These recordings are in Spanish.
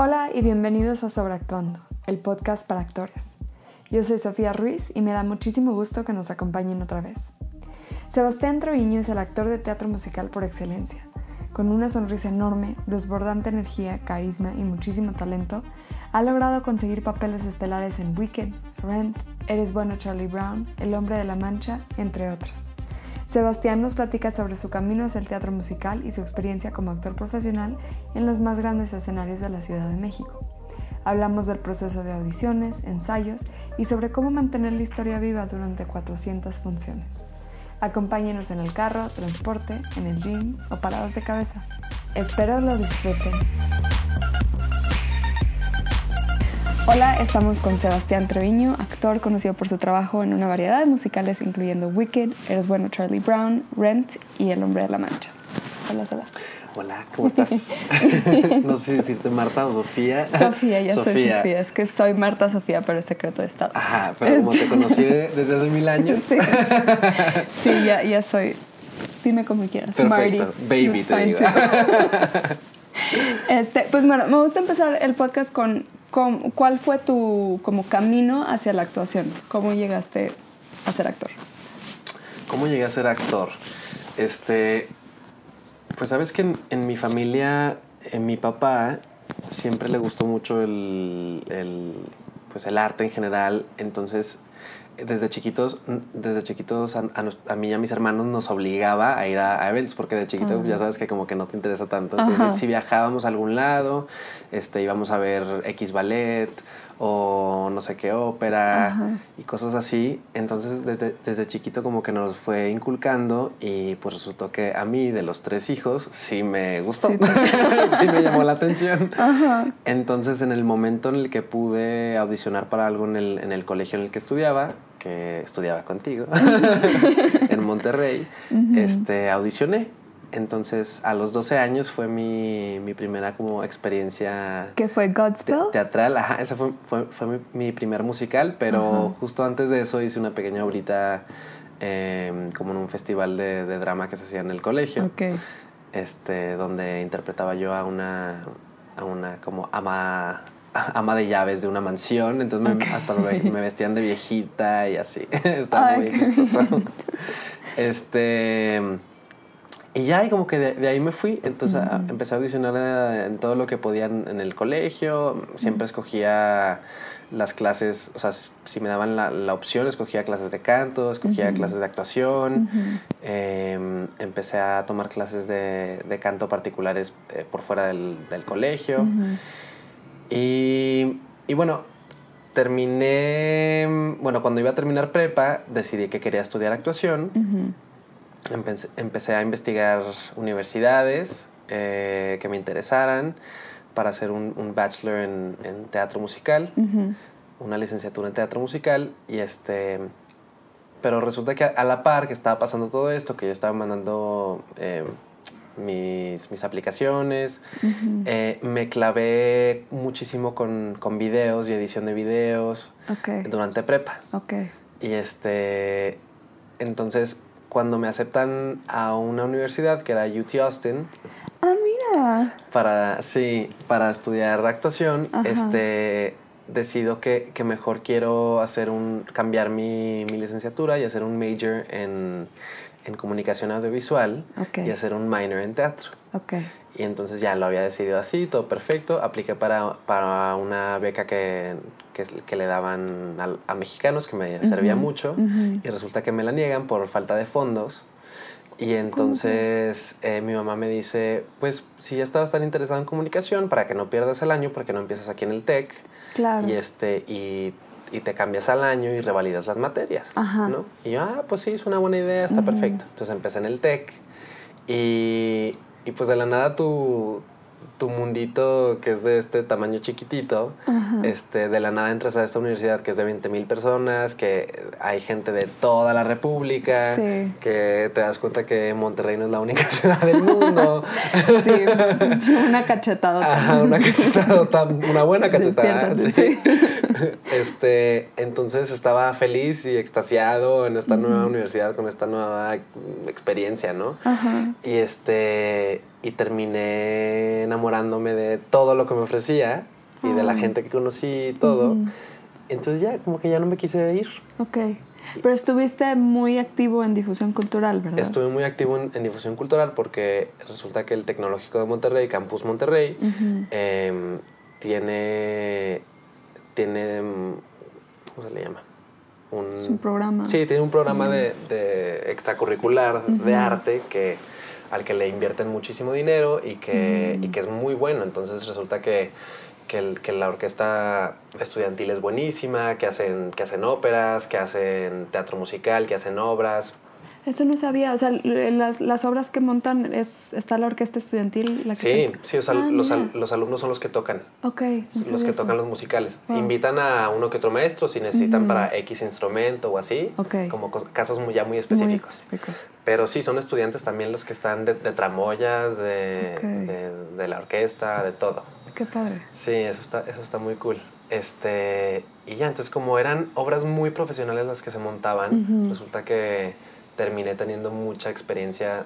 Hola y bienvenidos a Sobreactuando, el podcast para actores. Yo soy Sofía Ruiz y me da muchísimo gusto que nos acompañen otra vez. Sebastián Treviño es el actor de teatro musical por excelencia. Con una sonrisa enorme, desbordante energía, carisma y muchísimo talento, ha logrado conseguir papeles estelares en Wicked, Rent, Eres bueno Charlie Brown, El hombre de la mancha, entre otros. Sebastián nos platica sobre su camino hacia el teatro musical y su experiencia como actor profesional en los más grandes escenarios de la Ciudad de México. Hablamos del proceso de audiciones, ensayos y sobre cómo mantener la historia viva durante 400 funciones. Acompáñenos en el carro, transporte, en el gym o parados de cabeza. Espero lo disfruten. Hola, estamos con Sebastián Treviño, actor conocido por su trabajo en una variedad de musicales incluyendo Wicked, Eres bueno Charlie Brown, Rent y El hombre de la mancha. Hola, Sebastián. Hola, ¿cómo estás? no sé si decirte Marta o Sofía. Sofía, ya soy Sofía. Es que soy Marta Sofía, pero es secreto de Estado. Ajá, pero como te conocí desde hace mil años. Sí, sí ya, ya soy. Dime como quieras. Perfecto. Baby, te digo. Este, pues bueno, me gusta empezar el podcast con ¿Cuál fue tu como camino hacia la actuación? ¿Cómo llegaste a ser actor? ¿Cómo llegué a ser actor? Este, pues sabes que en, mi familia, en mi papá siempre le gustó mucho el, el, pues el arte en general, entonces desde chiquitos, desde chiquitos a, mí y a mis hermanos nos obligaba a ir a, eventos, porque de chiquito ya sabes que como que no te interesa tanto. Entonces, si viajábamos a algún lado, este, íbamos a ver X ballet o no sé qué ópera y cosas así. Entonces, desde, desde chiquito como que nos fue inculcando y pues resultó que a mí, de los tres hijos, sí me gustó, sí, me llamó la atención. Entonces, en el momento en el que pude audicionar para algo en el, en el colegio en el que estudiaba, que estudiaba contigo en Monterrey, este, audicioné. Entonces, a los 12 años fue mi, mi primera como experiencia... ¿Qué fue Godspell? teatral, ajá, ese fue, fue, fue mi, primer musical, pero justo antes de eso hice una pequeña obrita em, como en un festival de, de, drama que se hacía en el colegio. Okay. Este, donde interpretaba yo a una, a una como ama ama de llaves de una mansión, entonces me, hasta me, vestían de viejita y así. Estaba muy chistoso. este. Y ya, y como que de, ahí me fui. Entonces empecé a audicionar en todo lo que podía en, el colegio. Siempre escogía las clases, o sea, si me daban la, opción, escogía clases de canto, escogía clases de actuación. Em, empecé a tomar clases de, canto particulares eh, por fuera del, del colegio. Y, y bueno, terminé, bueno, cuando iba a terminar prepa, decidí que quería estudiar actuación. Empecé, a investigar universidades eh, que me interesaran para hacer un, bachelor en, teatro musical, una licenciatura en teatro musical y este... Pero resulta que a, la par que estaba pasando todo esto, que yo estaba mandando eh, mis, mis aplicaciones. Eh, me clavé muchísimo con, con, videos y edición de videos durante prepa. Y este, entonces, cuando me aceptan a una universidad que era UT Austin. Ah, mira. Para, sí, para estudiar actuación, este decido que, que, mejor quiero hacer un cambiar mi, mi licenciatura y hacer un major en en comunicación audiovisual y hacer un minor en teatro. Y entonces ya lo había decidido así, todo perfecto. Apliqué para, para una beca que, que, le daban a, mexicanos, que me servía mucho, y resulta que me la niegan por falta de fondos. Y entonces eh, mi mamá me dice, pues si ya estabas tan interesado en comunicación, para que no pierdas el año, porque no empiezas aquí en el TEC. Claro. Y, este, y y te cambias al año y revalidas las materias, ¿no? Y yo, ah, pues sí, es una buena idea, está perfecto. Entonces empecé en el TEC y, y pues de la nada tu, tu mundito que es de este tamaño chiquitito, este, de la nada entras a esta universidad que es de 20 mil personas, que hay gente de toda la República, que te das cuenta que Monterrey no es la única ciudad del mundo. Sí, una cachetada. una cachetada, una buena cachetada. Sí. este, entonces estaba feliz y extasiado en esta nueva universidad, con esta nueva experiencia, ¿no? Y este, y terminé enamorándome de todo lo que me ofrecía y de la Ah. gente que conocí y todo. Entonces ya, como que ya no me quise ir. Ok. Pero estuviste muy activo en difusión cultural, ¿verdad? Estuve muy activo en, en difusión cultural porque resulta que el Tecnológico de Monterrey, Campus Monterrey, em, tiene, tiene, em, ¿cómo se le llama? Es un programa. Sí, tiene un programa de, de extracurricular de arte que al que le invierten muchísimo dinero y que, Mm. y que es muy bueno. Entonces resulta que, que, el- que la orquesta estudiantil es buenísima, que hacen, que hacen óperas, que hacen teatro musical, que hacen obras. Eso no sabía. O sea, las, las obras que montan, es está la orquesta estudiantil. La que Sí, toca? sí, o sea, Ah, los, al- los alumnos son los que tocan. Ok. no los que eso. tocan los musicales. Wow. Invitan a uno que otro maestro si necesitan para X instrumento o así, Ok. como casos muy, ya muy Muy específicos. específicos. Pero sí, son estudiantes también los que están de, de tramoyas, de, Ok. de, de la orquesta, de todo. Qué padre. Sí, eso está, eso está muy cool. Este, y ya, entonces como eran obras muy profesionales las que se montaban, resulta que terminé teniendo mucha experiencia,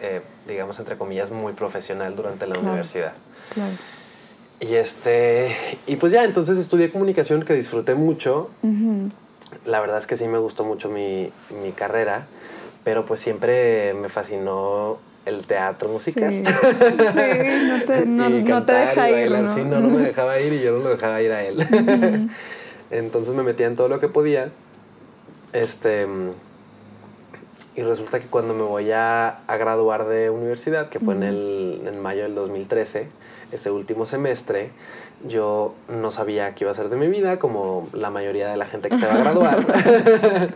eh, digamos, entre comillas, muy profesional durante la Claro. universidad. Claro. Y este, y pues ya, entonces estudié comunicación que disfruté mucho. La verdad es que sí me gustó mucho mi, mi carrera, pero pues siempre me fascinó el teatro musical. Sí. Sí, no te, no, y no te deja y ir, bailar, ¿no? sí, no, no me dejaba ir y yo no lo dejaba ir a él. Entonces me metía en todo lo que podía. Este, y resulta que cuando me voy a, a graduar de universidad, que fue en, el, en mayo del 2013, ese último semestre, yo no sabía qué iba a hacer de mi vida, como la mayoría de la gente que se va a graduar.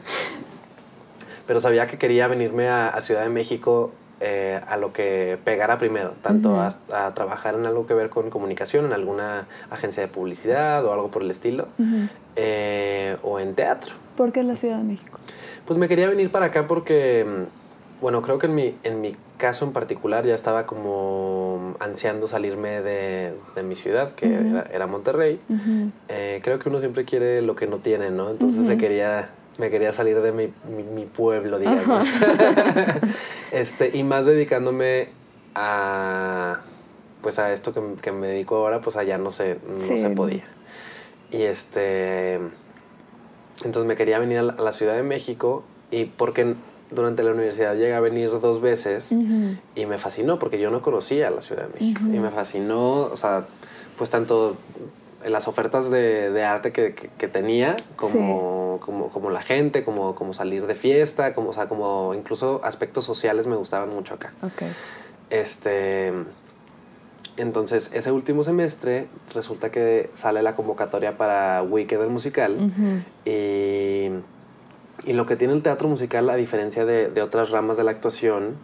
Pero sabía que quería venirme a, a Ciudad de México eh, a lo que pegara primero, tanto a, a trabajar en algo que ver con comunicación, en alguna agencia de publicidad o algo por el estilo, eh, o en teatro. ¿Por qué la Ciudad de México? Pues me quería venir para acá porque, mm, bueno, creo que en mi, en mi caso en particular ya estaba como ansiando salirme de, de mi ciudad, que era, era Monterrey. Eh, creo que uno siempre quiere lo que no tiene, ¿no? Entonces se quería, me quería salir de mi, mi, mi pueblo, digamos. este, y más dedicándome a, pues a esto que, que me dedico ahora, pues allá no se, no Sí, se podía. Y este, entonces me quería venir a la, a la Ciudad de México y porque durante la universidad llegué a venir dos veces y me fascinó porque yo no conocía la Ciudad de México y me fascinó, o sea, pues tanto las ofertas de, de arte que, que- que tenía, como, como, como la gente, como, como salir de fiesta, como, o sea, como incluso aspectos sociales me gustaban mucho acá. Ok. Este, entonces, ese último semestre resulta que sale la convocatoria para Wicked el musical. Y, y lo que tiene el teatro musical, a diferencia de, de otras ramas de la actuación,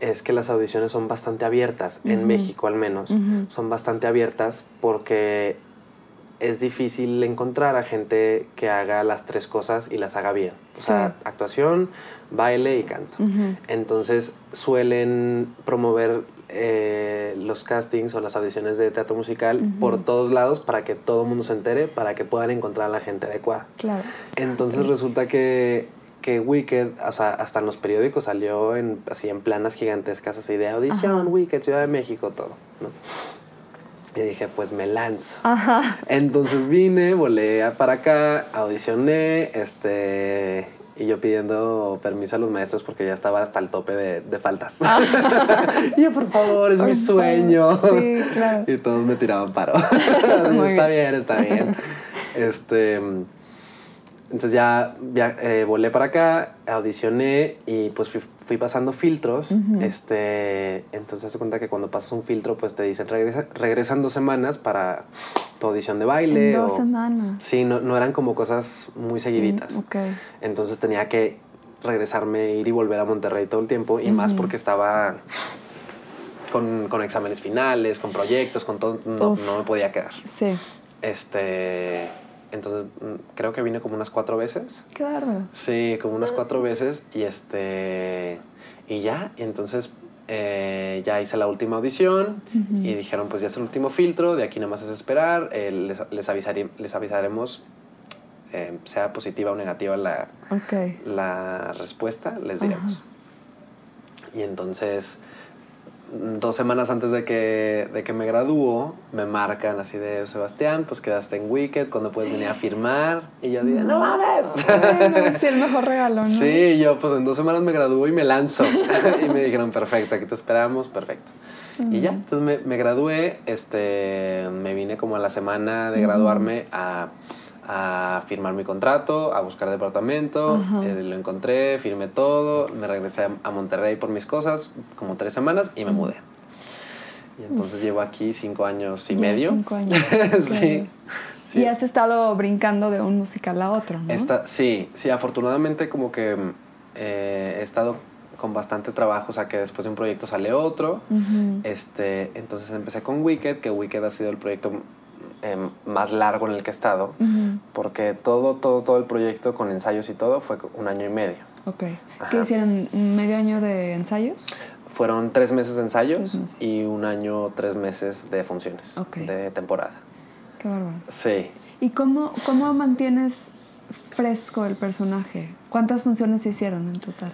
es que las audiciones son bastante abiertas, en. México al menos, son bastante abiertas porque es difícil encontrar a gente que haga las tres cosas y las haga bien. O sea, Sí. actuación, baile y canto. Entonces suelen promover eh, los castings o las audiciones de teatro musical por todos lados para que todo el mundo se entere, para que puedan encontrar a la gente adecuada. Claro. Entonces resulta que, que Wicked, o sea, hasta en los periódicos salió en, así en planas gigantescas, así de audición, Ajá. Wicked, Ciudad de México, todo. ¿no? Y dije, pues me lanzo. Ajá. Entonces vine, volé para acá, audicioné, este, y yo pidiendo permiso a los maestros porque ya estaba hasta el tope de, de faltas. y yo, por favor, es mi Por sueño. Sí, claro. Y todos me tiraban paro. Está bien. bien, está bien. Este, entonces ya eh, volé para acá, audicioné y pues fui, fui pasando filtros. Ujú. Este, entonces se cuenta que cuando pasas un filtro, pues te dicen regresa, regresan dos semanas para tu audición de baile. En dos o- semanas. Sí, no, no eran como cosas muy seguiditas. Mm, Ok. Entonces tenía que regresarme, ir y volver a Monterrey todo el tiempo y más porque estaba con, con exámenes finales, con proyectos, con todo, no, no me podía quedar. Sí. Este, entonces mm, creo que vine como unas cuatro veces. Bárbaro. Sí, como unas cuatro veces y este, y ya, entonces eh, ya hice la última audición y dijeron pues ya es el último filtro, de aquí nada más es esperar, eh, les, les, avisaré- les avisaremos eh, sea positiva o negativa la, la respuesta, les diremos. Y entonces, dos semanas antes de que, de que me gradúo, me marcan así de, Sebastián, pues quedaste en Wicked, ¿cuándo puedes venir a firmar? Y yo dije, no mames. Bueno, sí, el mejor regalo, ¿no? Sí, yo pues en dos semanas me gradúo y me lanzo. y me dijeron, perfecto, aquí te esperamos, perfecto. Y ya, entonces me, me gradué, este, me vine como a la semana de graduarme a, a firmar mi contrato, a buscar departamento, eh, lo encontré, firmé todo, me regresé a, Monterrey por mis cosas, como tres semanas y me mudé. Y entonces llevo aquí cinco años y Ya medio. Cinco años. sí. Y has estado brincando de un musical a otro, ¿no? Esta- sí, sí, afortunadamente como que eh, he estado con bastante trabajo, o sea que después de un proyecto sale otro. Este, entonces empecé con Wicked, que Wicked ha sido el proyecto em, más largo en el que he estado, Porque todo, todo, todo el proyecto con ensayos y todo fue un año y medio. Ok. Ajá. ¿Qué hicieron? ¿Un medio año de ensayos? Fueron tres meses de ensayos Tres meses. y un año, tres meses de funciones, Ok. de temporada. Qué bárbaro. Sí, ¿Y cómo, cómo mantienes fresco el personaje? ¿Cuántas funciones hicieron en total?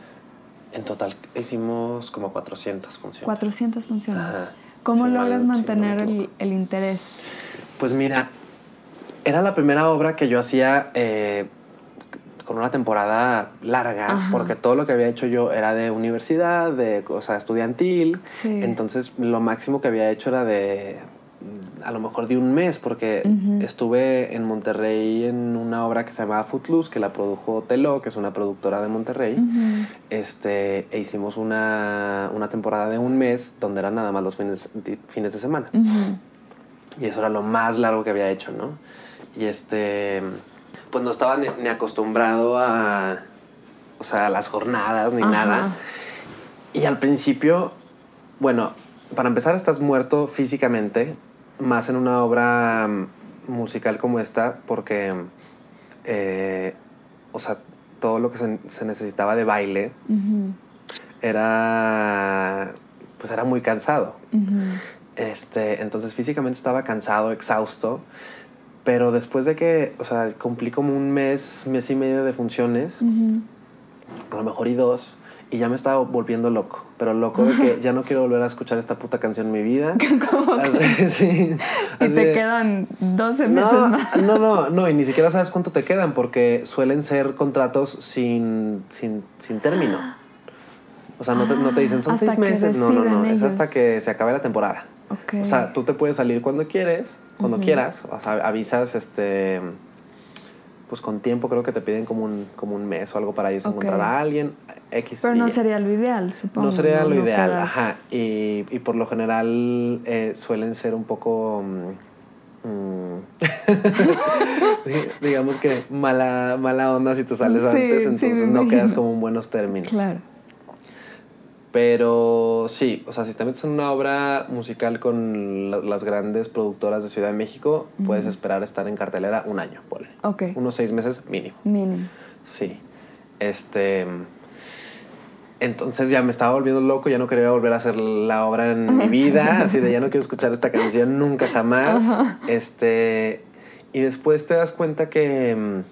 en total hicimos como 400 funciones. 400 funciones. Ajá. ¿Cómo logras sí, no mantener el, el interés? Pues mira, era la primera obra que yo hacía eh, con una temporada larga, Ajá. porque todo lo que había hecho yo era de universidad, de cosa estudiantil. Sí. Entonces, lo máximo que había hecho era de a lo mejor de un mes, porque estuve en Monterrey en una obra que se llamaba Footloose, que la produjo Telo, que es una productora de Monterrey. Este, e hicimos una, una temporada de un mes donde eran nada más los fines, fines de semana. Y eso era lo más largo que había hecho, ¿no? Y este, pues no estaba ni, ni acostumbrado a, o sea, a las jornadas ni Ajá. nada. Y al principio, bueno, para empezar estás muerto físicamente, más en una obra mm, musical como esta, porque, eh, o sea, todo lo que se, se necesitaba de baile era, pues era muy cansado. Este, entonces físicamente estaba cansado, exhausto, pero después de que, o sea, cumplí como un mes, mes y medio de funciones, a lo mejor y dos, y ya me estaba volviendo loco, pero loco de que ya no quiero volver a escuchar esta puta canción en mi vida. ¿Cómo que? Así, sí, Y te de- quedan 12 meses no, más. no, no, no, y ni siquiera sabes cuánto te quedan porque suelen ser contratos sin, sin, sin término. O sea, no te, no te dicen son hasta seis meses, no, no, no, es hasta que se acabe la temporada. O sea, tú te puedes salir cuando quieres, cuando quieras, o sea, avisas este pues con tiempo creo que te piden como un, como un mes o algo para ellos Ok. encontrar a alguien, X. Pero no sería lo ideal, supongo. No sería lo No ideal, quedas- ajá. Y, y por lo general eh, suelen ser un poco, mm, digamos que mala, mala onda si te sales Sí, antes, entonces no quedas como en buenos términos. Claro. Pero sí, o sea, si te metes en una obra musical con la- las grandes productoras de Ciudad de México, puedes esperar estar en cartelera un año, ponle. Ok. Unos seis meses mínimo. Mínimo. Sí. Este. Entonces ya me estaba volviendo loco, ya no quería volver a hacer la obra en mi vida, así de ya no quiero escuchar esta canción nunca jamás. Este. Y después te das cuenta que.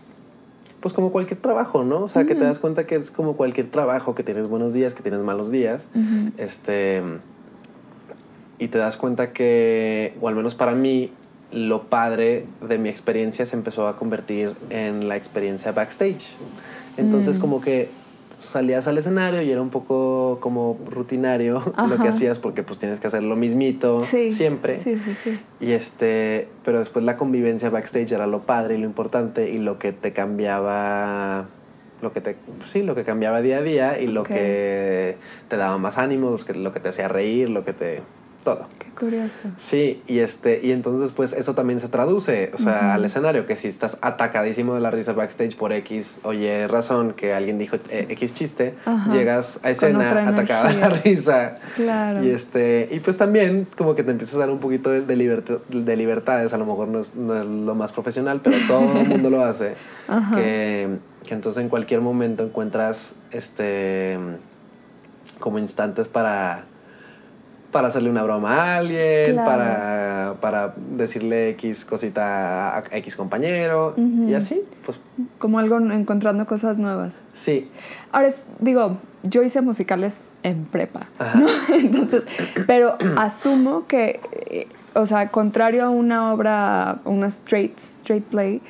Mm, Pues como cualquier trabajo, ¿no? O sea, que te Ujú. das cuenta que es como cualquier trabajo, que tienes buenos días, que tienes malos días. Este. Y te das cuenta que, o al menos para mí, lo padre de mi experiencia se empezó a convertir en la experiencia backstage. Entonces, Mm. como que salías al escenario y era un poco como rutinario lo que hacías porque pues tienes que hacer lo mismito Sí. siempre. Sí, sí, sí. Y este, pero después la convivencia backstage era lo padre y lo importante y lo que te cambiaba, lo que te, pues sí, lo que cambiaba día a día y lo que te daba más ánimos, que, lo que te hacía reír, lo que te, todo. Qué curioso. Sí, y este, y entonces pues eso también se traduce, o sea, al escenario, que si estás atacadísimo de la risa backstage por X, oye, razón, que alguien dijo eh, X chiste, llegas a escena atacada de la risa. Claro. Y este, y pues también como que te empiezas a dar un poquito de, de, libertad- de libertades, a lo mejor no es, no es lo más profesional, pero todo el mundo lo hace. Que, que entonces en cualquier momento encuentras este como instantes para para hacerle una broma a alguien, Claro. para para decirle X cosita a X compañero y así, pues. Como algo encontrando cosas nuevas. Sí. Ahora, es- digo, yo hice musicales en prepa, ¿no? Entonces, pero asumo que, eh, o sea, contrario a una obra, una straight, straight play.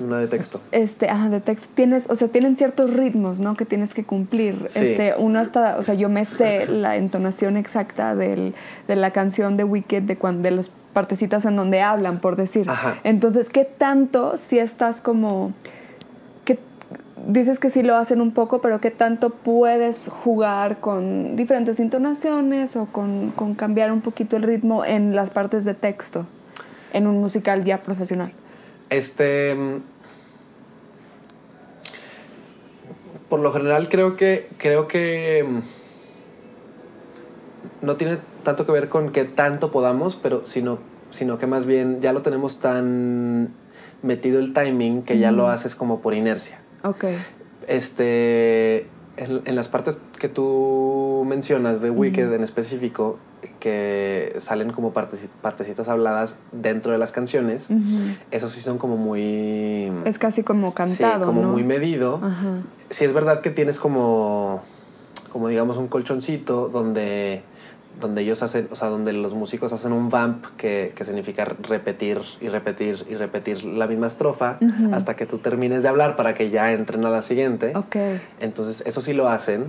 Una de texto. este, ajá, de texto, tienes, o sea, tienen ciertos ritmos, ¿no? Que tienes que cumplir. Sí. Este, uno hasta, o sea, yo me sé la entonación exacta del, de la canción de Wicked, de cuando, de las partecitas en donde hablan, por decir. Ajá. Entonces, ¿qué tanto si estás como, que dices que sí lo hacen un poco, pero qué tanto puedes jugar con diferentes entonaciones o con, con cambiar un poquito el ritmo en las partes de texto en un musical ya profesional? Este. Por lo general creo que. Creo que. mm, No tiene tanto que ver con que tanto podamos, pero sino, sino que más bien ya lo tenemos tan metido el timing que ya lo haces como por inercia. Ok. Este. En, en las partes que tú mencionas de Wicked Ujú. en específico, que salen como parteci- partecitas habladas dentro de las canciones, Ujú. esos sí son como muy... Es casi como sí, cantado, como ¿no? muy medido. Ajá. Sí es verdad que tienes como, como digamos un colchoncito donde, donde ellos hacen, o sea, donde los músicos hacen un vamp que, que significa repetir y repetir y repetir la misma estrofa hasta que tú termines de hablar para que ya entren a la siguiente. Ok. Entonces, eso sí lo hacen,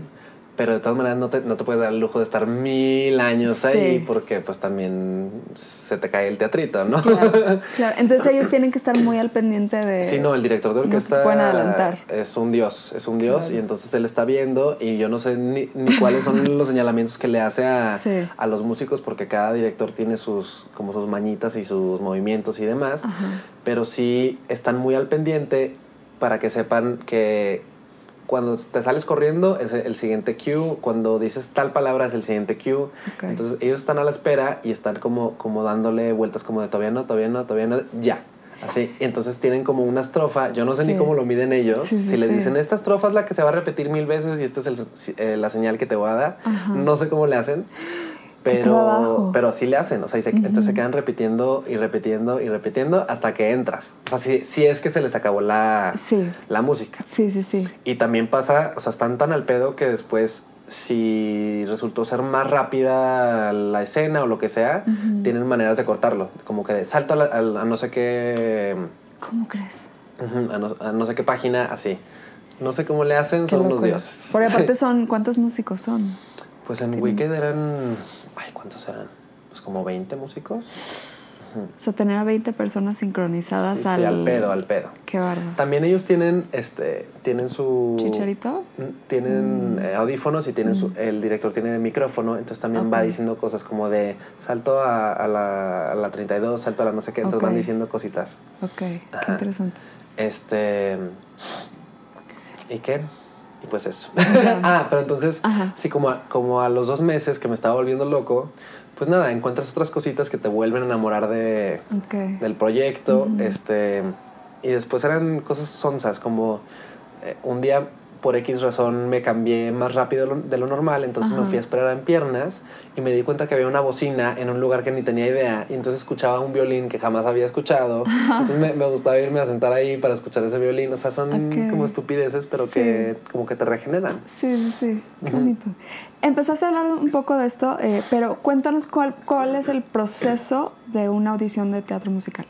pero de todas maneras no te, no te puedes dar el lujo de estar mil años ahí Sí. porque pues también se te cae el teatrito, ¿no? Claro, claro. Entonces ellos tienen que estar muy al pendiente de... Sí, no, el director de no orquesta pueden adelantar. es un dios, es un dios Claro. y entonces él está viendo y yo no sé ni, ni cuáles son los señalamientos que le hace a, Sí. a los músicos porque cada director tiene sus como sus mañitas y sus movimientos y demás, Ajá. pero sí están muy al pendiente para que sepan que cuando te sales corriendo es el siguiente cue, cuando dices tal palabra es el siguiente cue. Entonces ellos están a la espera y están como, como dándole vueltas como de todavía no, todavía no, todavía no, ya. Así, entonces tienen como una estrofa, yo no sé ni cómo lo miden ellos, Sí, sí, si les dicen esta estrofa es la que se va a repetir mil veces y esta es el- eh, la señal que te voy a dar, Ajá. no sé cómo le hacen, pero, pero sí le hacen, o sea, y se- entonces se quedan repitiendo y repitiendo y repitiendo hasta que entras. O sea, si, si es que se les acabó la, Sí, la música. sí, sí, sí. Y también pasa, o sea, están tan al pedo que después, si resultó ser más rápida la escena o lo que sea, tienen maneras de cortarlo. Como que de salto a, la- al- a no sé qué. ¿Cómo crees? A no, a no sé qué página, así. No sé cómo le hacen, Qué son locura. dioses. Porque aparte Sí. son, ¿cuántos músicos son? Pues en Wicked eran. Ay, ¿cuántos eran? Pues como 20 músicos. O sea, tener a 20 personas sincronizadas Sí, sí, al... al pedo, al pedo. Qué bárbaro. También ellos tienen, este, tienen su... ¿Chicharito? Mm, Tienen Mm. eh, audífonos y tienen su- Mm. el director tiene micrófono, entonces también va diciendo cosas como de salto a, a la, a la 32, salto a la no sé qué, entonces van diciendo cositas. Ok, qué interesante. Este... ¿Y qué? Pues eso. Ah, pero entonces, Ajá. sí, como a, como a los dos meses que me estaba volviendo loco, pues nada, encuentras otras cositas que te vuelven a enamorar de, del proyecto, este, y después eran cosas sonzas, como eh, un día por X razón me cambié más rápido de lo, normal, entonces me fui a esperar en piernas y me di cuenta que había una bocina en un lugar que ni tenía idea, y entonces escuchaba un violín que jamás había escuchado, entonces me, me gustaba irme a sentar ahí para escuchar ese violín, o sea, son como estupideces, pero que como que te regeneran. Sí, sí, sí, qué bonito. Empezaste a hablar un poco de esto, eh, pero cuéntanos cuál, cuál es el proceso de una audición de teatro musical.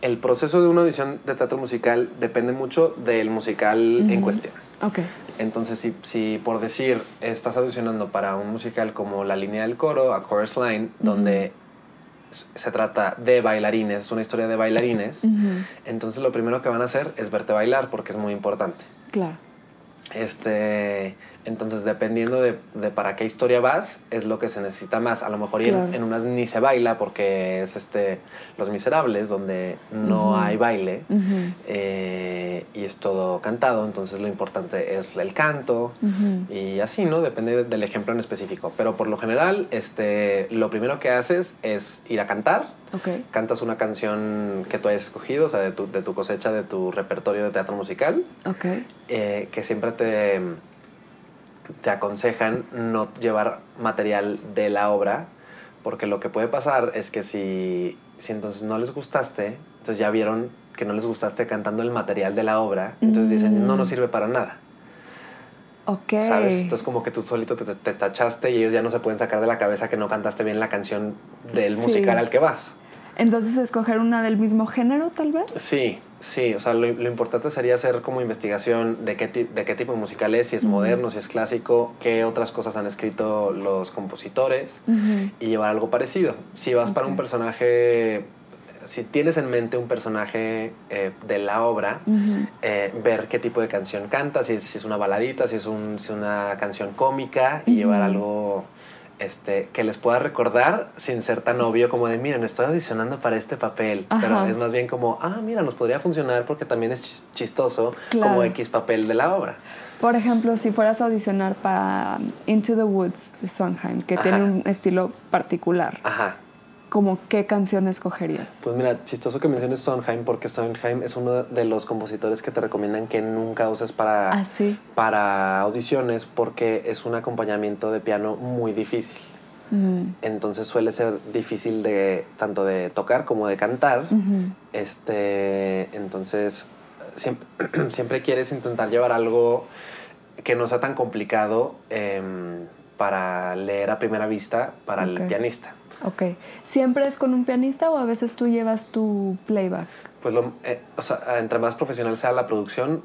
El proceso de una audición de teatro musical depende mucho del musical en cuestión. Ok, Entonces, si, si por decir estás audicionando para un musical como La línea del coro, a Chorus Line, donde se trata de bailarines, es una historia de bailarines, entonces lo primero que van a hacer es verte bailar porque es muy importante. claro. Este, entonces, dependiendo de, de para qué historia vas, es lo que se necesita más. A lo mejor en- Claro. en, unas ni se baila porque es este Los Miserables, donde no hay baile eh, y es todo cantado. Entonces, lo importante es el canto, y así, ¿no? Depende del ejemplo en específico. Pero por lo general, este, lo primero que haces es ir a cantar. Ok, Cantas una canción que tú hayas escogido, o sea, de tu, de tu cosecha, de tu repertorio de teatro musical, ok, eh, que siempre te, te aconsejan no llevar material de la obra, Porque lo que puede pasar es que si, si entonces no les gustaste, entonces ya vieron que no les gustaste cantando el material de la obra, entonces dicen, no nos sirve para nada. Ok. ¿Sabes? Entonces como que tú solito te, te tachaste y ellos ya no se pueden sacar de la cabeza que no cantaste bien la canción del Sí. musical al que vas. Entonces, escoger una del mismo género, tal vez. Sí, sí, o sea, lo, lo importante sería hacer como investigación de qué, ti- de qué tipo de musical es, si es moderno, si es clásico, qué otras cosas han escrito los compositores y llevar algo parecido. Si vas para un personaje, si tienes en mente un personaje eh, de la obra, eh, ver qué tipo de canción canta, si es, si es una baladita, si es, un- si una canción cómica y llevar algo este, que les pueda recordar sin ser tan obvio como de, miren, estoy audicionando para este papel, pero es más bien como, ah, mira, nos podría funcionar porque también es chis- chistoso Claro. como X papel de la obra. Por ejemplo, si fueras a audicionar para Into the Woods de Sondheim, que Ajá. tiene un estilo particular, Ajá. ¿Como qué canción escogerías? Pues mira, chistoso que menciones Sondheim porque Sondheim es uno de los compositores que te recomiendan que nunca uses para, Ah, sí. para audiciones porque es un acompañamiento de piano muy difícil. Mm. entonces suele ser difícil de tanto de tocar como de cantar. Este, entonces siempre, siempre quieres intentar llevar algo que no sea tan complicado em, para leer a primera vista para el pianista. Ok. ¿Siempre es con un pianista o a veces tú llevas tu playback? Pues lo, eh, o sea, entre más profesional sea la producción,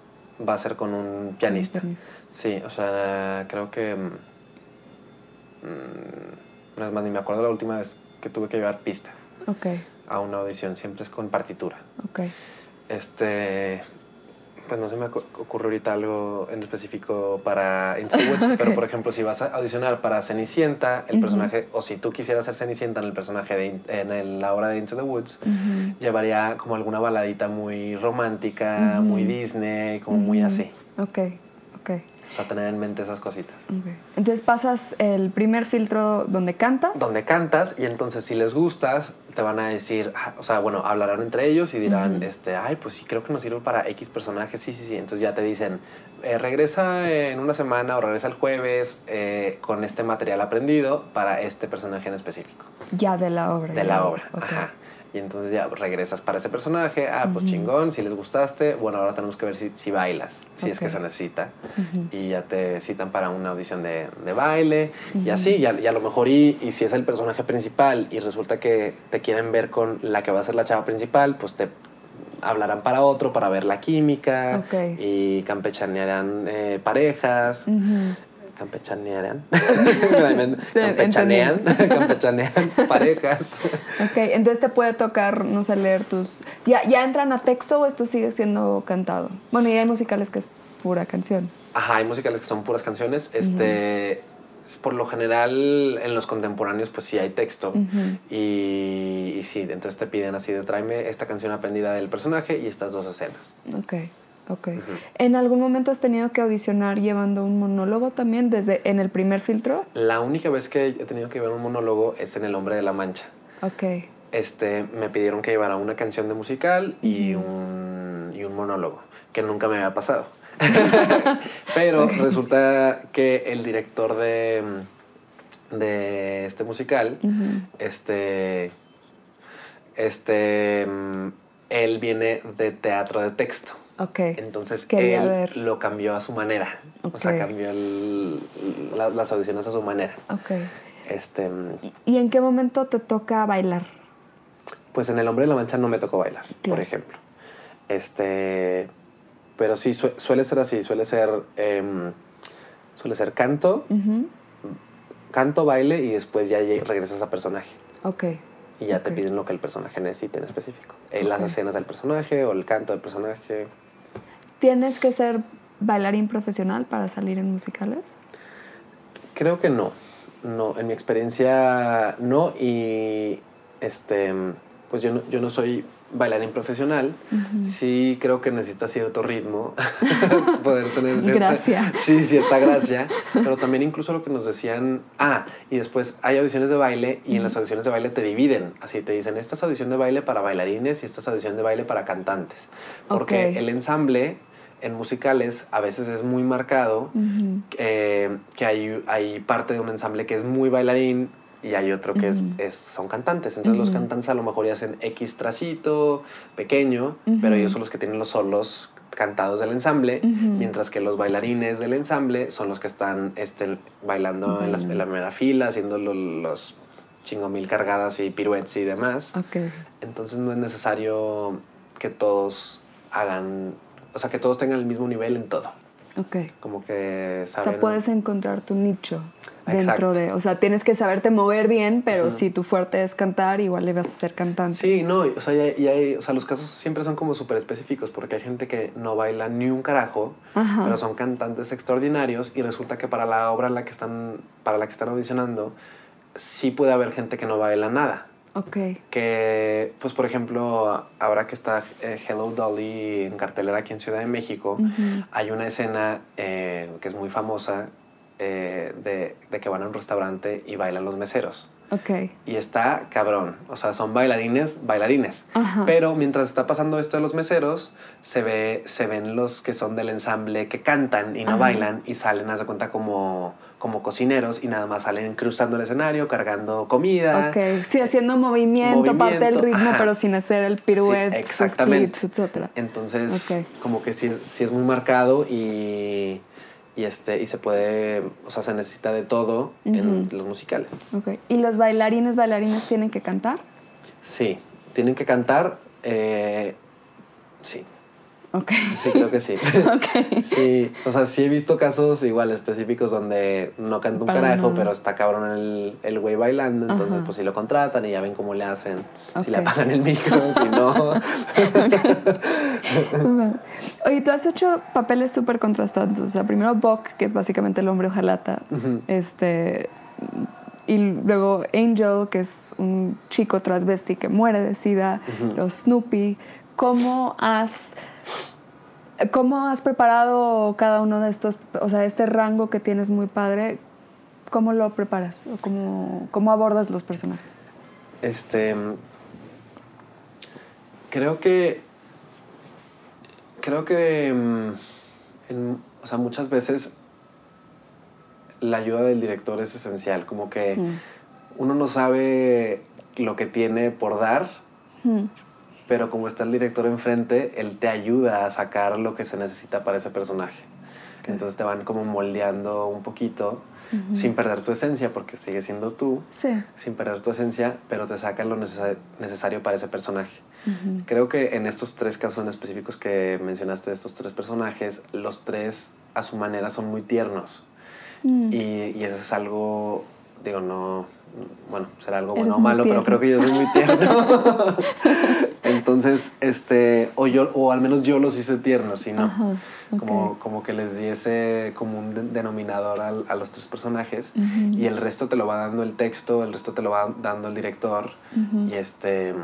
va a ser con un pianista. Un pianista. Sí, o sea, creo que mm, no es más ni me acuerdo la última vez que tuve que llevar pista Ok, a una audición, siempre es con partitura. ok. Este, pues no se me ocu- ocurre ahorita algo en específico para Into the Woods, Ok. pero por ejemplo, si vas a audicionar para Cenicienta, el Ujú. personaje, o si tú quisieras ser Cenicienta en el personaje de, en el- la obra de Into the Woods, Ujú. llevaría como alguna baladita muy romántica, Ujú. muy Disney, como muy así. Ok, ok. O sea, tener en mente esas cositas. ok. Entonces pasas el primer filtro donde cantas. Donde cantas y entonces si les gustas, te van a decir, ah, o sea, bueno, hablarán entre ellos y dirán, este, ay, pues sí, creo que nos sirve para X personaje, sí, sí, sí. Entonces ya te dicen, eh, regresa en una semana o regresa el jueves eh, con este material aprendido para este personaje en específico, Ya de la obra. de la obra. Ajá. Y entonces ya regresas para ese personaje, ah, pues chingón, si les gustaste, bueno, ahora tenemos que ver si, si bailas, si es que se necesita. Y ya te citan para una audición de, de baile y así, y a, y a lo mejor y, y si es el personaje principal y resulta que te quieren ver con la que va a ser la chava principal, pues te hablarán para otro para ver la química Ok. y campechanearán eh, parejas. Ujú. Campechanearán. campechanean, campechanean parejas. Ok, entonces te puede tocar, no sé, leer tus... ¿Ya, ¿Ya entran a texto o esto sigue siendo cantado? Bueno, y hay musicales que es pura canción. Ajá, hay musicales que son puras canciones. Este, por lo general, en los contemporáneos, pues sí hay texto. Y, y sí, entonces te piden así de tráeme esta canción aprendida del personaje y estas dos escenas. Ok, ok. ¿En algún momento has tenido que audicionar llevando un monólogo también desde en el primer filtro? La única vez que he tenido que llevar un monólogo es en El Hombre de la Mancha. Ok, Este, me pidieron que llevara una canción de musical y, un, y un monólogo, que nunca me había pasado. Pero resulta que el director de, de este musical, este, este, mm, él viene de teatro de texto. Ok. Entonces Quería él ver. lo cambió a su manera. O sea, cambió el- la- las audiciones a su manera. Ok. Este, ¿Y- ¿Y en qué momento te toca bailar? pues en El Hombre de la Mancha no me tocó bailar, por ejemplo. Este, pero sí sue- suele ser así, suele ser, em, suele ser canto, canto, baile y después ya regresas a personaje. Ok, Y ya te piden lo que el personaje necesite en específico. Eh, Las escenas del personaje o el canto del personaje. ¿Tienes que ser bailarín profesional para salir en musicales? Creo que no. No, en mi experiencia no. Y este, pues yo no, yo no soy bailarín profesional. Sí creo que necesita cierto ritmo. poder tener Gracia. Sí, cierta gracia. Pero también incluso lo que nos decían. Ah, y después hay audiciones de baile y en las audiciones de baile te dividen. Así te dicen, esta es audición de baile para bailarines y esta es audición de baile para cantantes. Porque el ensamble en musicales a veces es muy marcado eh, que hay, hay parte de un ensamble que es muy bailarín y hay otro que es, es- son cantantes. Entonces los cantantes a lo mejor ya hacen X tracito, pequeño, pero ellos son los que tienen los solos cantados del ensamble, mientras que los bailarines del ensamble son los que están este, bailando en, las- en la primera fila, haciendo lo- los chingo mil cargadas y piruetes y demás. Ok. Entonces no es necesario que todos hagan, o sea, que todos tengan el mismo nivel en todo. Ok. Como que O saben. sea, puedes encontrar tu nicho dentro Exacto. de... O sea, tienes que saberte mover bien, pero si tu fuerte es cantar, igual le vas a ser cantante. Sí, no, o sea, y hay- y hay- o sea, los casos siempre son como súper específicos porque hay gente que no baila ni un carajo, Ajá. pero son cantantes extraordinarios y resulta que para la obra en la que están, para la que están audicionando, sí puede haber gente que no baila nada. Ok. Que, pues, por ejemplo, ahora que está eh, Hello Dolly en cartelera aquí en Ciudad de México, hay una escena eh, que es muy famosa eh, de, de que van a un restaurante y bailan los meseros. Ok. Y está cabrón. O sea, son bailarines, bailarines. Ajá. Pero mientras está pasando esto de los meseros, se ve, se ven los que son del ensamble que cantan y no Ajá. bailan y salen, haz de cuenta, como, como cocineros y nada más salen cruzando el escenario, cargando comida. Ok, sí, haciendo movimiento, parte del ritmo, ajá. pero sin hacer el piruete, Sí, exactamente. splits, etcétera. Entonces, como que sí, es- sí es muy marcado y, y, este, y se puede, o sea, se necesita de todo en los musicales. Ok. ¿Y los bailarines, bailarines tienen que cantar? Sí, tienen que cantar, eh, Ok. sí, creo que sí. ok. Sí, o sea, sí he visto casos igual específicos donde no canta un Para carajo, no. pero está cabrón el, el güey bailando, entonces Ajá. pues si lo contratan y ya ven cómo le hacen, si le apagan el micro, si no. Oye, tú has hecho papeles súper contrastantes. O sea, primero Buck, que es básicamente el hombre hojalata. Este. Y luego Angel, que es un chico transvesti que muere de sida. Ujú. Los Snoopy. ¿Cómo has. ¿Cómo has preparado cada uno de estos, o sea, este rango que tienes muy padre, cómo lo preparas o cómo, cómo abordas los personajes? Este. Creo que. Creo que. mm, en- o sea, muchas veces. La ayuda del director es esencial. Como que Mm. uno no sabe lo que tiene por dar, Mm. Pero como está el director enfrente, él te ayuda a sacar lo que se necesita para ese personaje. Ok. Entonces te van como moldeando un poquito, Ujú. sin perder tu esencia, porque sigue siendo tú, Sí. sin perder tu esencia, pero te sacan lo necesa- necesario para ese personaje. Ujú. Creo que en estos tres casos en específicos que mencionaste, de estos tres personajes, los tres a su manera son muy tiernos. Mm. Y, y eso es algo, digo, no, bueno, será algo bueno o malo, pero creo que yo soy muy tierno. Entonces, este, o yo, o al menos yo los hice tiernos, si no. Ajá. Como, como que les diese como un de- denominador a los tres personajes y el resto te lo va dando el texto, el resto te lo va dando el director y este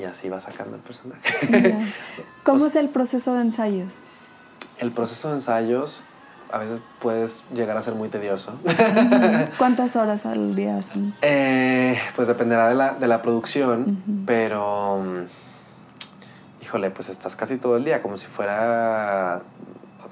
y así va sacando el personaje. ¿Cómo Pues- es el proceso de ensayos? el proceso de ensayos a veces puedes llegar a ser muy tedioso. ¿Cuántas horas al día hacen? Eh, pues dependerá de la, de la producción, pero mm, híjole, pues estás casi todo el día, como si fuera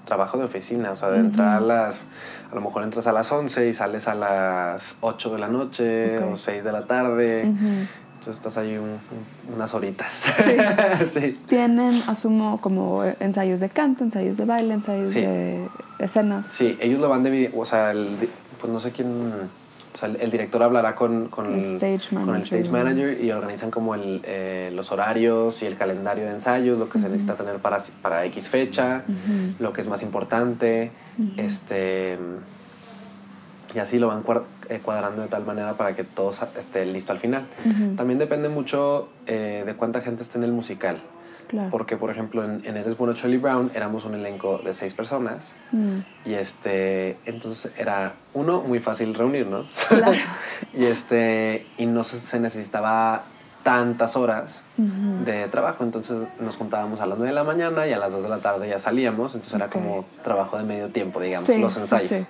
trabajo de oficina, o sea, de entrar a las, a lo mejor entras a las 11 y sales a las 8 de la noche o 6 de la tarde, Ujú. Entonces estás ahí un- un- unas horitas. sí. Tienen, asumo, como ensayos de canto, ensayos de baile, ensayos Sí. de escenas. Sí, ellos lo van de, o sea, el pues no sé quién, o sea, el, el director hablará con, con El stage con el manager. stage manager y organizan como el, eh, los horarios y el calendario de ensayos, lo que se necesita tener para, para X fecha, lo que es más importante, este y así lo van eh, cuadrando de tal manera para que todo esté listo al final. También depende mucho eh, de cuánta gente esté en el musical. Claro. Porque, por ejemplo, en, en Eres Bueno Charlie Brown éramos un elenco de seis personas Mm. y este, entonces era uno muy fácil reunirnos. Claro. y este, y no se, se necesitaba tantas horas de trabajo. Entonces nos juntábamos a las 9 de la mañana y a las 2 de la tarde ya salíamos. Entonces era como trabajo de medio tiempo, digamos, Sí, los ensayos. sí.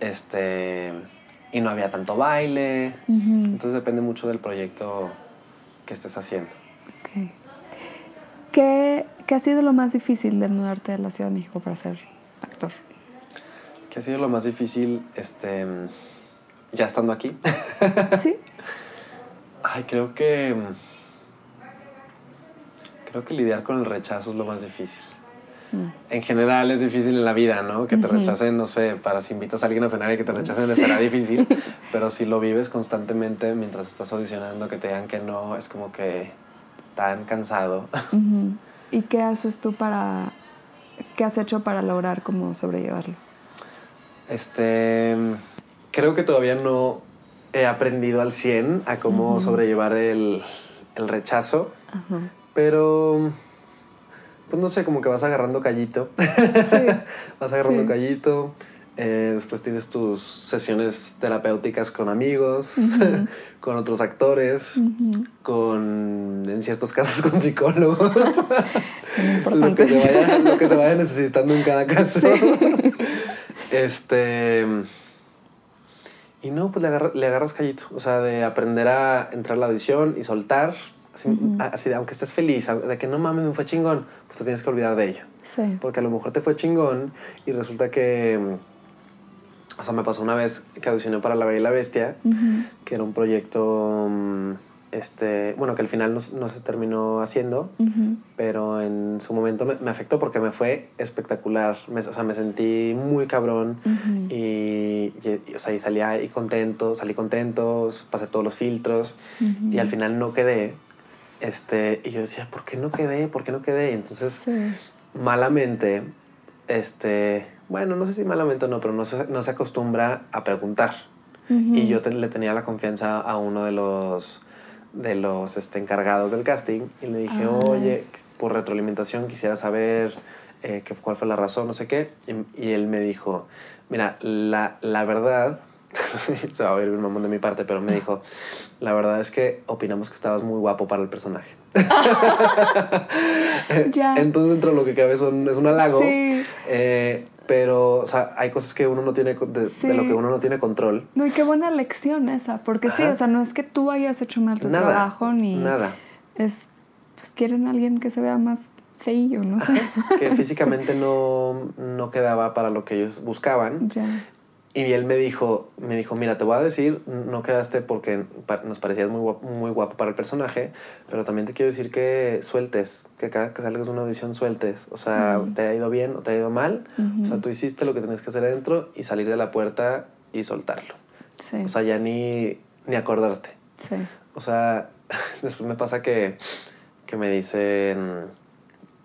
Este, y no había tanto baile. Entonces depende mucho del proyecto que estés haciendo. Ok. ¿Qué, ¿Qué ha sido lo más difícil de mudarte a la Ciudad de México para ser actor? ¿Qué ha sido lo más difícil? Este, ya estando aquí. sí. Ay, creo que. Creo que lidiar con el rechazo es lo más difícil. En general es difícil en la vida, ¿no? Que te rechacen, no sé, para si invitas a alguien a cenar y que te rechacen será difícil, pero si lo vives constantemente mientras estás audicionando, que te digan que no, es como que tan cansado. ¿Y qué haces tú para, qué has hecho para lograr como sobrellevarlo? Este, creo que todavía no he aprendido al 100 a cómo sobrellevar el, el rechazo, pero pues no sé, como que vas agarrando callito. vas agarrando callito. Eh, después tienes tus sesiones terapéuticas con amigos, con otros actores, con, en ciertos casos, con psicólogos. lo, que se vaya, lo que se vaya necesitando en cada caso. este. Y no, pues le, le agarras callito. O sea, de aprender a entrar a la audición y soltar Así, aunque estés feliz, de que no mames, me fue chingón, pues te tienes que olvidar de ello. Porque a lo mejor te fue chingón y resulta que. O sea, me pasó una vez que audicioné para La Bella y la Bestia, que era un proyecto. Mm, este, bueno, que al final no, se terminó haciendo, pero en su momento me, afectó porque me fue espectacular. o sea, me sentí muy cabrón y, o sea, y salí ahí contento, salí contento, pasé todos los filtros y al final no quedé este, y yo decía, ¿por qué no quedé? ¿Por qué no quedé? Y entonces, malamente, este, bueno, no sé si malamente o no, pero no se, no se acostumbra a preguntar. Y yo le tenía la confianza a uno de los, de los este, encargados del casting y le dije, ah. oye, por retroalimentación quisiera saber eh, cuál fue la razón, no sé qué. Y, él me dijo, mira, la, la verdad, se va a oír un mamón de mi parte, pero me dijo, la verdad es que opinamos que estabas muy guapo para el personaje. Entonces, dentro de lo que cabe es un halago. Eh, pero, o sea, hay cosas que uno no tiene, de, lo que uno no tiene control. No, y qué buena lección esa, porque sí, o sea, no es que tú hayas hecho mal tu trabajo, ni... Nada. Es, pues quieren a alguien que se vea más feillo, no sé. que físicamente no, no quedaba para lo que ellos buscaban. Ya. Y él me dijo, me dijo, mira, te voy a decir, no quedaste porque nos parecías muy guapo, muy guapo para el personaje, pero también te quiero decir que sueltes, que cada que salgas de una audición sueltes. O sea, te ha ido bien o te ha ido mal. O sea, tú hiciste lo que tenías que hacer adentro y salir de la puerta y soltarlo. O sea, ya ni, ni acordarte. O sea, después me pasa que, que me dicen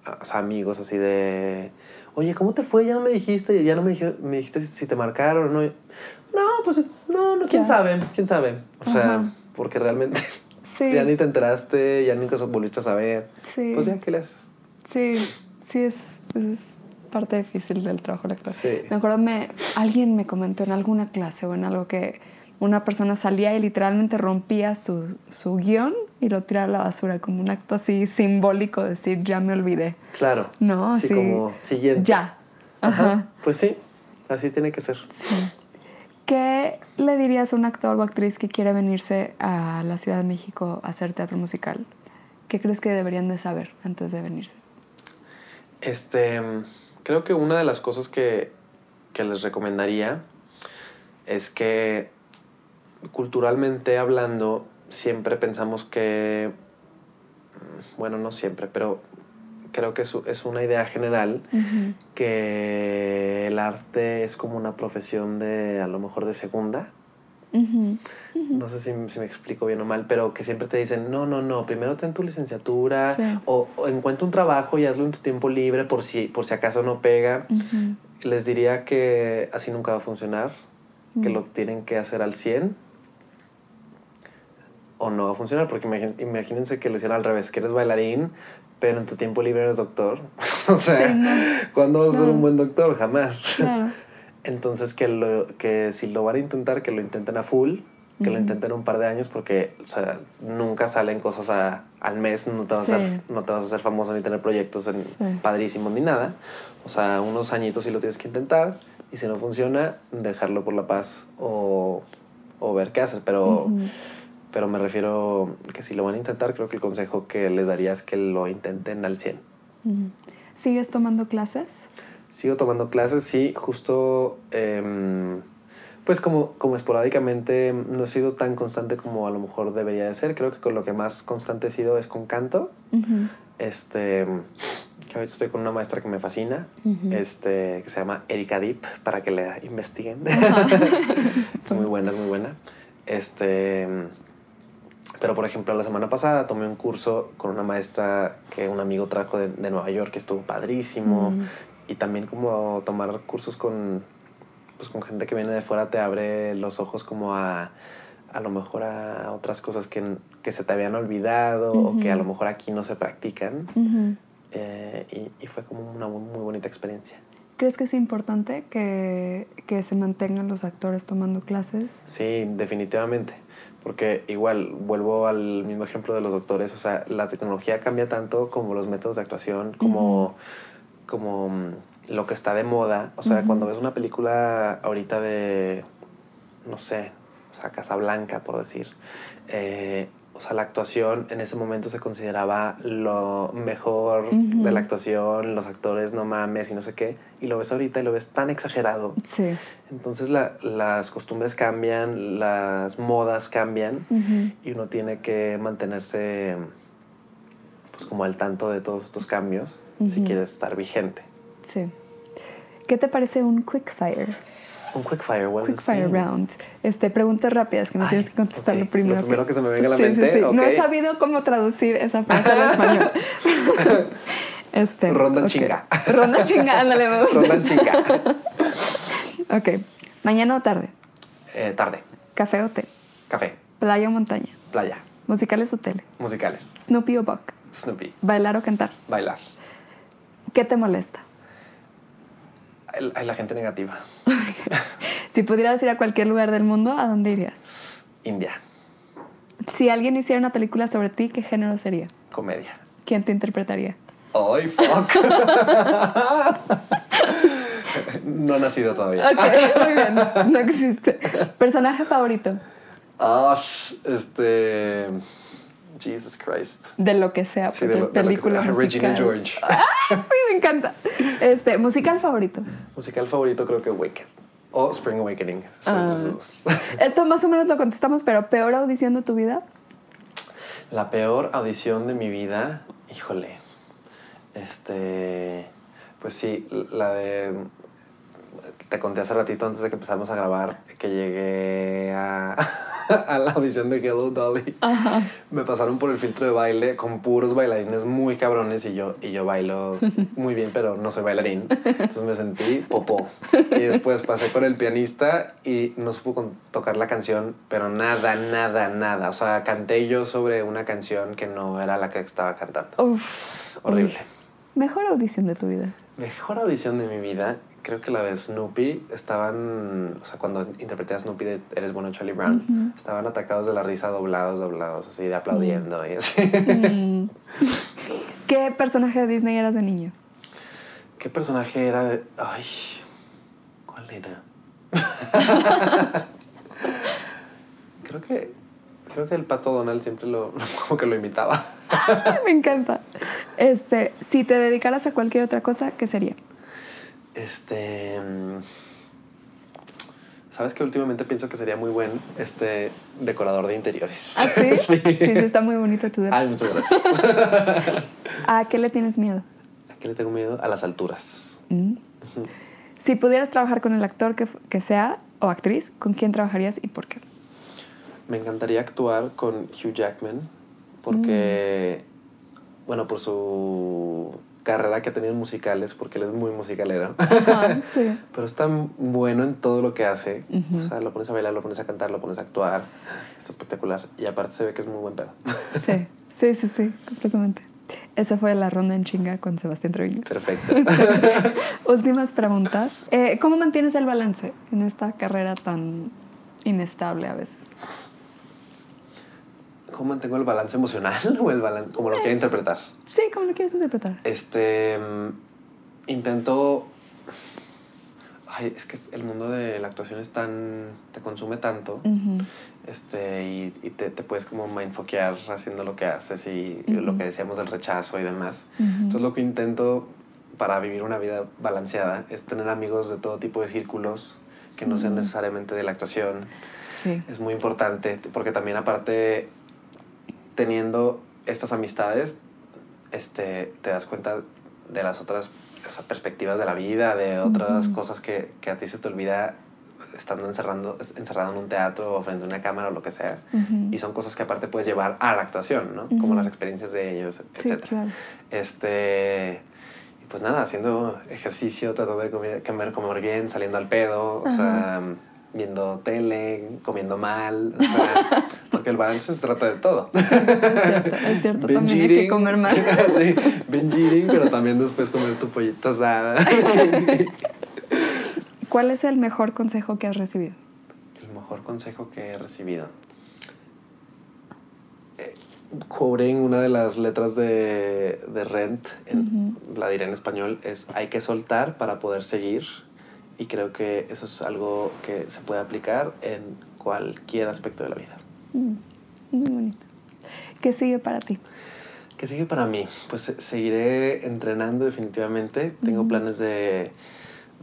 o sea, amigos así de oye, ¿cómo te fue? Ya no me dijiste, ya no me, me dijiste si, te marcaron o no. No, pues no, no, quién sabe, quién sabe. O sea, porque realmente ya ni te enteraste, ya nunca volviste a saber. Sí. Pues ya, ¿qué le haces? Sí, sí, es, es parte difícil del trabajo lector. Sí. Me acuerdo, me, alguien me comentó en alguna clase o en algo que una persona salía y literalmente rompía su, su guion y lo tiraba a la basura, como un acto así simbólico, decir, ya me olvidé. Claro. ¿No? Sí, como siguiente. Ya. Ajá. Pues sí, así tiene que ser. ¿Qué le dirías a un actor o actriz que quiere venirse a la Ciudad de México a hacer teatro musical? ¿Qué crees que deberían de saber antes de venirse? Este, creo que una de las cosas que, que les recomendaría es que culturalmente hablando, siempre pensamos que, bueno, no siempre, pero creo que es, una idea general que el arte es como una profesión de, a lo mejor, de segunda. No sé si, me explico bien o mal, pero que siempre te dicen, no, no, no, primero ten tu licenciatura o, encuentra un trabajo y hazlo en tu tiempo libre por si, por si acaso no pega. Les diría que así nunca va a funcionar, que lo tienen que hacer al 100 o no va a funcionar, porque imagínense que lo hicieran al revés, que eres bailarín, pero en tu tiempo libre eres doctor. o sea, ¿cuándo vas a ser un buen doctor? Jamás. Entonces, que, lo, que si lo van a intentar, que lo intenten a full, que lo intenten un par de años, porque o sea, nunca salen cosas al mes, no te, vas a hacer, no te vas a hacer famoso ni tener proyectos en, padrísimos ni nada. O sea, unos añitos sí lo tienes que intentar, y si no funciona, dejarlo por la paz o, o ver qué hacer, pero pero me refiero que si lo van a intentar, creo que el consejo que les daría es que lo intenten al 100. ¿Sigues tomando clases? Sigo tomando clases, sí, justo, em, Pues como, como esporádicamente no he sido tan constante como a lo mejor debería de ser. Creo que con lo que más constante he sido es con canto. Este, que ahorita estoy con una maestra que me fascina, este, que se llama Erika Deep, para que la investiguen. es muy buena, es muy buena. Este, pero por ejemplo, la semana pasada tomé un curso con una maestra que un amigo trajo de, de Nueva York, que estuvo padrísimo. Mm. Y también como tomar cursos con, pues, con gente que viene de fuera te abre los ojos como a a lo mejor a otras cosas que, que se te habían olvidado o que a lo mejor aquí no se practican. Eh, y, y fue como una muy, muy bonita experiencia. ¿Crees que es importante que, que se mantengan los actores tomando clases? Sí, definitivamente. Porque igual, vuelvo al mismo ejemplo de los doctores, o sea, la tecnología cambia tanto como los métodos de actuación, como, como mm, lo que está de moda. O sea, cuando ves una película ahorita de, no sé, o sea, Casablanca, por decir, eh, o sea, la actuación en ese momento se consideraba lo mejor de la actuación, los actores no mames y no sé qué, y lo ves ahorita y lo ves tan exagerado. Sí. Entonces la- las costumbres cambian, las modas cambian y uno tiene que mantenerse pues como al tanto de todos estos cambios si quieres estar vigente. Sí. ¿Qué te parece un quick fire? Un quick fire, well, Quick sí. fire round. Este, preguntas rápidas que no Ay, tienes que contestar lo primero. Lo primero que se me venga a la Sí, sí, mente, sí. No he sabido cómo traducir esa frase al español. este, Ronda chinga. Ronda chinga, ándale, me gusta. Ronda chinga. Ok. Mañana o tarde. Eh, tarde, Café o té. café, Playa o montaña. playa, Musicales o tele. musicales, Snoopy o Buck. Snoopy, Bailar o cantar. bailar. ¿Qué te molesta? Hay la gente negativa. Si pudieras ir a cualquier lugar del mundo, ¿a dónde irías? India, Si alguien hiciera una película sobre ti, ¿qué género sería? comedia. ¿Quién te interpretaría? ¡Ay, fuck! no ha nacido todavía. Ok, muy bien. No existe. ¿Personaje favorito? Ah, este. Jesus Christ. De lo que sea, Sí, pues de lo- el de lo que película sea. Regina George. ¡Ah! Sí, me encanta. Este, musical favorito. Musical favorito creo que Wicked. O Spring Awakening. Dos. Esto más o menos lo contestamos, pero peor audición de tu vida. La peor audición de mi vida, híjole. Este. Pues sí, la de. Te conté hace ratito antes de que empezamos a grabar que llegué a, a la audición de Hello Dolly. Ajá. Me pasaron por el filtro de baile con puros bailarines muy cabrones y yo, y yo bailo muy bien, pero no soy bailarín. Entonces me sentí popó. Y después pasé con el pianista y no supo tocar la canción, pero nada, nada, nada. O sea, canté yo sobre una canción que no era la que estaba cantando. Uf. Horrible. Mejor audición de tu vida. Mejor audición de mi vida, creo que la de Snoopy. Estaban, o sea, cuando interpreté a Snoopy de Eres bueno, Charlie Brown, estaban atacados de la risa, doblados, doblados, así de aplaudiendo y así. Mm. ¿Qué personaje de Disney eras de niño? ¿Qué personaje era de.? Ay. ¿Cuál era? creo que. Creo que el pato Donald siempre lo. como que lo imitaba. Ay, me encanta. Este, si te dedicaras a cualquier otra cosa, ¿qué sería? Este. mm, Sabes que últimamente pienso que sería muy buen este decorador de interiores. ¿Ah, sí? sí. Sí, sí, está muy bonito tu dedo. Ay, muchas gracias. ¿A qué le tienes miedo? ¿A qué le tengo miedo? A las alturas. Mm. Si pudieras trabajar con el actor que sea o actriz, ¿con quién trabajarías y por qué? Me encantaría actuar con Hugh Jackman porque, bueno, por su carrera que ha tenido en musicales, porque él es muy musicalero. Ajá, sí. Pero es tan bueno en todo lo que hace. O sea, lo pones a bailar, lo pones a cantar, lo pones a actuar. Está espectacular. Y aparte se ve que es muy buen pedo. Sí, sí, sí, sí, completamente. Esa fue la ronda en chinga con Sebastián Treviño. Perfecto. Últimas preguntas. Eh, ¿Cómo mantienes el balance en esta carrera tan inestable a veces? ¿Cómo mantengo el balance emocional o el balance, como lo quiera interpretar? Sí, ¿cómo lo quieres interpretar? Este. mm, Intento. Ay, es que el mundo de la actuación es tan. te consume tanto. Ujú. Este, y, y te, te puedes como mindfoquear haciendo lo que haces y, y Ujú. lo que decíamos del rechazo y demás. Ujú. Entonces lo que intento para vivir una vida balanceada es tener amigos de todo tipo de círculos que no sean necesariamente de la actuación. Sí. Es muy importante porque también aparte teniendo estas amistades, este, te das cuenta de las otras perspectivas de la vida, de otras cosas que, que, a ti se te olvida estando encerrando, encerrado en un teatro o frente a una cámara o lo que sea. Y son cosas que aparte puedes llevar a la actuación, ¿no? Como las experiencias de ellos, etc. Este, pues nada, haciendo ejercicio, tratando de comer, comer, bien, saliendo al pedo, o sea, viendo tele, comiendo mal, o sea, porque el balance se trata de todo. Es cierto, es cierto también hay que comer mal. sí, binge pero también después comer tu pollita asada. ¿Cuál es el mejor consejo que has recibido? El mejor consejo que he recibido. Eh, en una de las letras de, de Rent, la diré en español, es hay que soltar para poder seguir. Y creo que eso es algo que se puede aplicar en cualquier aspecto de la vida. Mm, muy bonito. ¿Qué sigue para ti? ¿Qué sigue para mí? Pues seguiré entrenando definitivamente. Tengo planes de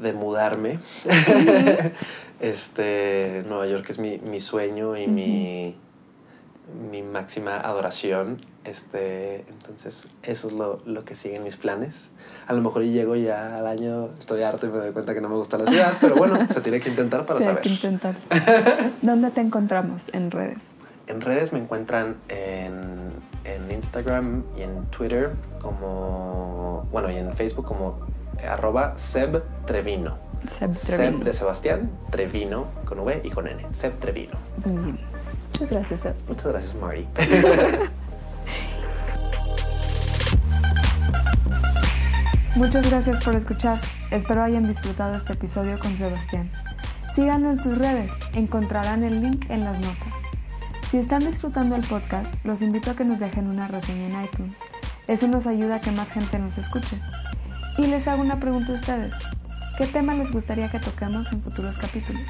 de mudarme. este, Nueva York es mi, mi sueño y mi, mi máxima adoración. Este, entonces, eso es lo, lo, que siguen mis planes. A lo mejor llego ya al año, estoy harto y me doy cuenta que no me gusta la ciudad, pero bueno, se tiene que intentar para saber. Hay que intentar. ¿Dónde te encontramos en redes? En redes me encuentran en, en Instagram y en Twitter como, bueno, y en Facebook como arroba Seb Trevino. Seb Trevino. Seb de Sebastián, Trevino con V y con N. Seb Trevino. Muchas gracias, Seb. Muchas gracias, Marty. Muchas gracias por escuchar. Espero hayan disfrutado este episodio con Sebastián. Síganlo en sus redes, encontrarán el link en las notas. Si están disfrutando el podcast, los invito a que nos dejen una reseña en iTunes. Eso nos ayuda a que más gente nos escuche. Y les hago una pregunta a ustedes. ¿Qué tema les gustaría que toquemos en futuros capítulos?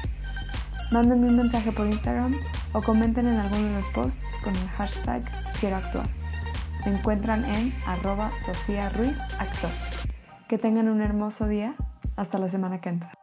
Mándenme un mensaje por Instagram o comenten en alguno de los posts con el hashtag quiero actuar. Me encuentran en arroba Sofía Ruiz. Que tengan un hermoso día. Hasta la semana que entra.